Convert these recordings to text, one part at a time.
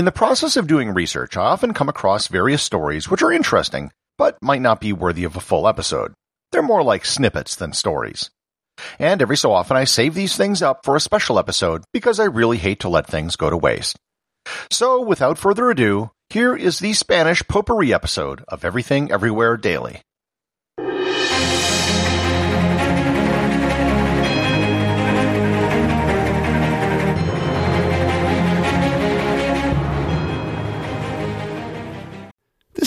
In the process of doing research, I often come across various stories which are interesting, but might not be worthy of a full episode. They're more like snippets than stories. And every so often I save these things up for a special episode because I really hate to let things go to waste. So, without further ado, here is the Spanish potpourri episode of Everything Everywhere Daily.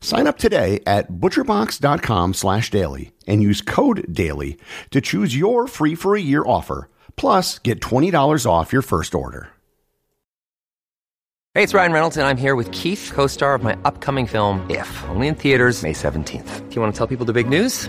Sign up today at butcherbox.com slash daily and use code DAILY to choose your free for a year offer, plus get $20 off your first order. Hey, it's Ryan Reynolds, and I'm here with Keith, co star of my upcoming film, If, only in theaters, May 17th. Do you want to tell people the big news?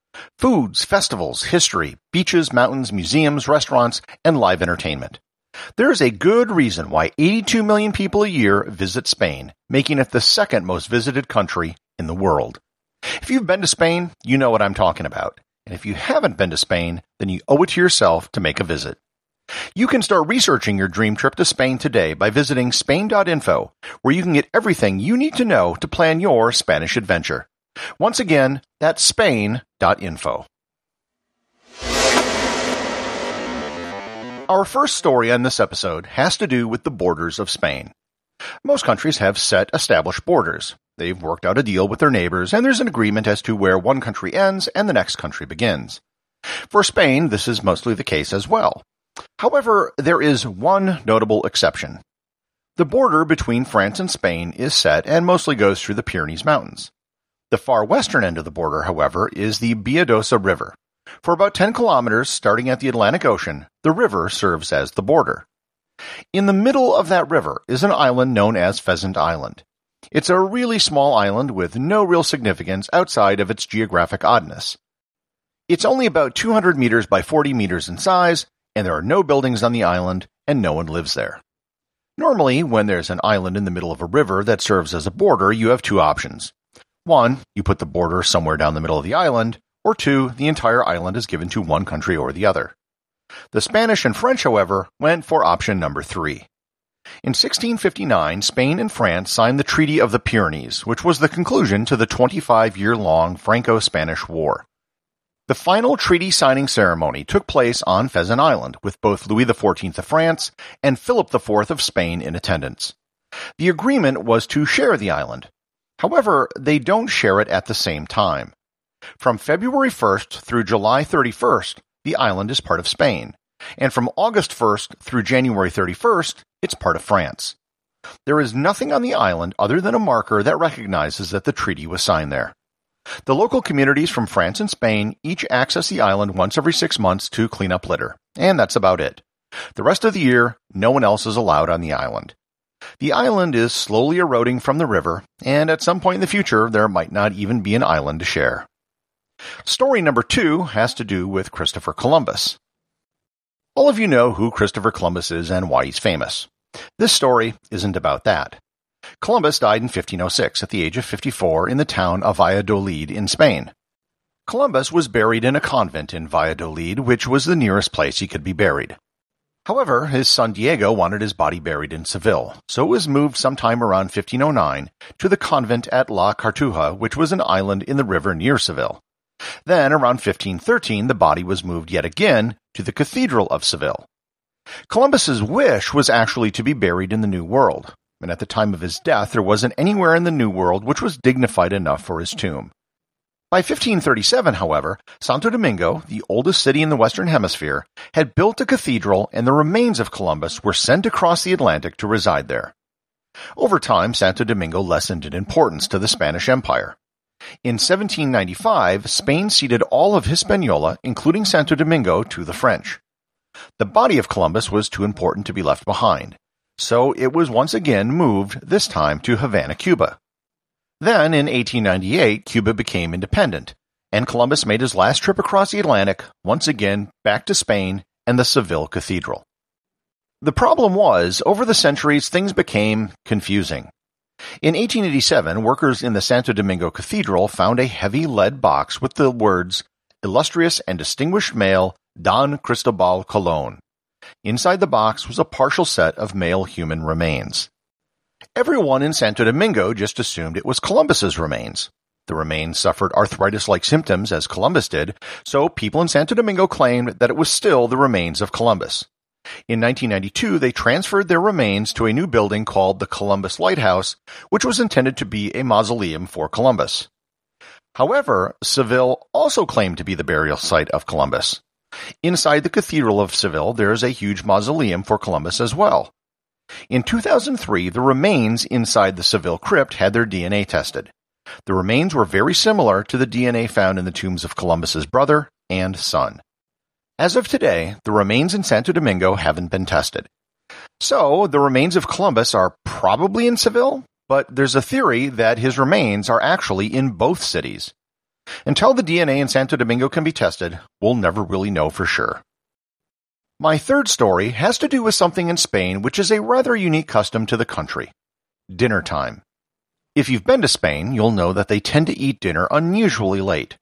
Foods, festivals, history, beaches, mountains, museums, restaurants, and live entertainment. There is a good reason why 82 million people a year visit Spain, making it the second most visited country in the world. If you've been to Spain, you know what I'm talking about. And if you haven't been to Spain, then you owe it to yourself to make a visit. You can start researching your dream trip to Spain today by visiting Spain.info, where you can get everything you need to know to plan your Spanish adventure. Once again, that's Spain.info. Our first story on this episode has to do with the borders of Spain. Most countries have set established borders. They've worked out a deal with their neighbors, and there's an agreement as to where one country ends and the next country begins. For Spain, this is mostly the case as well. However, there is one notable exception. The border between France and Spain is set and mostly goes through the Pyrenees Mountains. The far western end of the border, however, is the Bidasoa River. For about 10 kilometers, starting at the Atlantic Ocean, the river serves as the border. In the middle of that river is an island known as Pheasant Island. It's a really small island with no real significance outside of its geographic oddness. It's only about 200 meters by 40 meters in size, and there are no buildings on the island, and no one lives there. Normally, when there's an island in the middle of a river that serves as a border, you have two options. One, you put the border somewhere down the middle of the island, or two, the entire island is given to one country or the other. The Spanish and French, however, went for option number three. In 1659, Spain and France signed the Treaty of the Pyrenees, which was the conclusion to the 25 year long Franco Spanish War. The final treaty signing ceremony took place on Pheasant Island, with both Louis XIV of France and Philip IV of Spain in attendance. The agreement was to share the island, However, they don't share it at the same time. From February 1st through July 31st, the island is part of Spain, and from August 1st through January 31st, it's part of France. There is nothing on the island other than a marker that recognizes that the treaty was signed there. The local communities from France and Spain each access the island once every six months to clean up litter, and that's about it. The rest of the year, no one else is allowed on the island. The island is slowly eroding from the river, and at some point in the future, there might not even be an island to share. Story number two has to do with Christopher Columbus. All of you know who Christopher Columbus is and why he's famous. This story isn't about that. Columbus died in 1506 at the age of 54 in the town of Valladolid in Spain. Columbus was buried in a convent in Valladolid, which was the nearest place he could be buried. However, his son Diego wanted his body buried in Seville, so it was moved sometime around 1509 to the convent at La Cartuja, which was an island in the river near Seville. Then, around 1513, the body was moved yet again to the Cathedral of Seville. Columbus's wish was actually to be buried in the New World, and at the time of his death there wasn't anywhere in the New World which was dignified enough for his tomb. By 1537, however, Santo Domingo, the oldest city in the Western Hemisphere, had built a cathedral and the remains of Columbus were sent across the Atlantic to reside there. Over time, Santo Domingo lessened in importance to the Spanish Empire. In 1795, Spain ceded all of Hispaniola, including Santo Domingo, to the French. The body of Columbus was too important to be left behind, so it was once again moved, this time to Havana, Cuba. Then, in 1898, Cuba became independent, and Columbus made his last trip across the Atlantic, once again back to Spain and the Seville Cathedral. The problem was, over the centuries, things became confusing. In 1887, workers in the Santo Domingo Cathedral found a heavy lead box with the words, Illustrious and Distinguished Male Don Cristobal Colon. Inside the box was a partial set of male human remains. Everyone in Santo Domingo just assumed it was Columbus's remains. The remains suffered arthritis-like symptoms as Columbus did, so people in Santo Domingo claimed that it was still the remains of Columbus. In 1992, they transferred their remains to a new building called the Columbus Lighthouse, which was intended to be a mausoleum for Columbus. However, Seville also claimed to be the burial site of Columbus. Inside the Cathedral of Seville, there is a huge mausoleum for Columbus as well. In 2003, the remains inside the Seville crypt had their DNA tested. The remains were very similar to the DNA found in the tombs of Columbus's brother and son. As of today, the remains in Santo Domingo haven't been tested. So, the remains of Columbus are probably in Seville, but there's a theory that his remains are actually in both cities. Until the DNA in Santo Domingo can be tested, we'll never really know for sure. My third story has to do with something in Spain which is a rather unique custom to the country dinner time. If you've been to Spain, you'll know that they tend to eat dinner unusually late.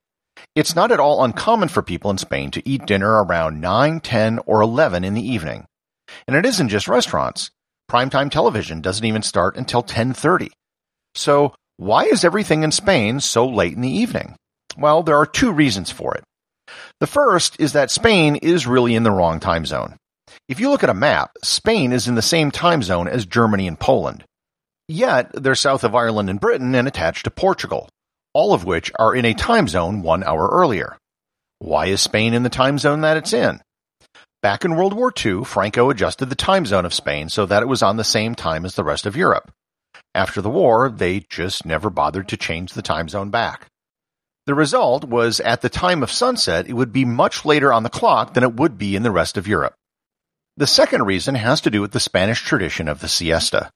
It's not at all uncommon for people in Spain to eat dinner around 9, 10, or 11 in the evening. And it isn't just restaurants. Primetime television doesn't even start until 10:30. So, why is everything in Spain so late in the evening? Well, there are two reasons for it. The first is that Spain is really in the wrong time zone. If you look at a map, Spain is in the same time zone as Germany and Poland. Yet, they're south of Ireland and Britain and attached to Portugal, all of which are in a time zone one hour earlier. Why is Spain in the time zone that it's in? Back in World War II, Franco adjusted the time zone of Spain so that it was on the same time as the rest of Europe. After the war, they just never bothered to change the time zone back. The result was at the time of sunset, it would be much later on the clock than it would be in the rest of Europe. The second reason has to do with the Spanish tradition of the siesta.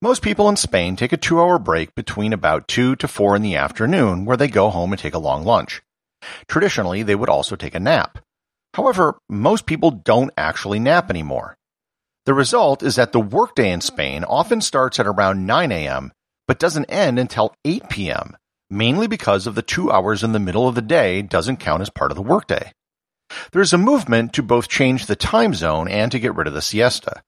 Most people in Spain take a two hour break between about 2 to 4 in the afternoon where they go home and take a long lunch. Traditionally, they would also take a nap. However, most people don't actually nap anymore. The result is that the workday in Spain often starts at around 9 a.m., but doesn't end until 8 p.m., mainly because of the two hours in the middle of the day doesn't count as part of the workday. There's a movement to both change the time zone and to get rid of the siesta.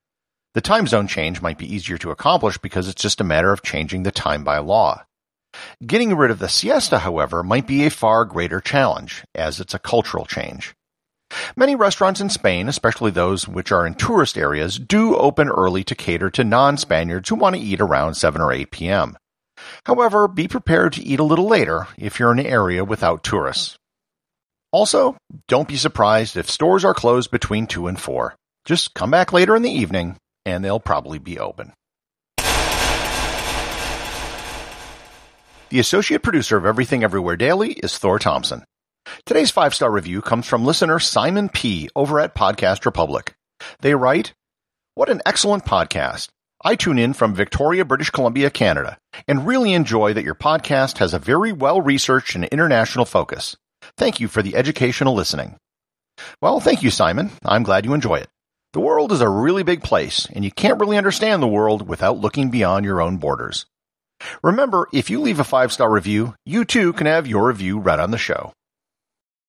The time zone change might be easier to accomplish because it's just a matter of changing the time by law. Getting rid of the siesta, however, might be a far greater challenge, as it's a cultural change. Many restaurants in Spain, especially those which are in tourist areas, do open early to cater to non-Spaniards who want to eat around 7 or 8 p.m. However, be prepared to eat a little later if you're in an area without tourists. Also, don't be surprised if stores are closed between 2 and 4. Just come back later in the evening and they'll probably be open. The associate producer of Everything Everywhere Daily is Thor Thompson. Today's five star review comes from listener Simon P. over at Podcast Republic. They write, What an excellent podcast. I tune in from Victoria, British Columbia, Canada, and really enjoy that your podcast has a very well researched and international focus. Thank you for the educational listening. Well, thank you, Simon. I'm glad you enjoy it. The world is a really big place, and you can't really understand the world without looking beyond your own borders. Remember, if you leave a five star review, you too can have your review read on the show.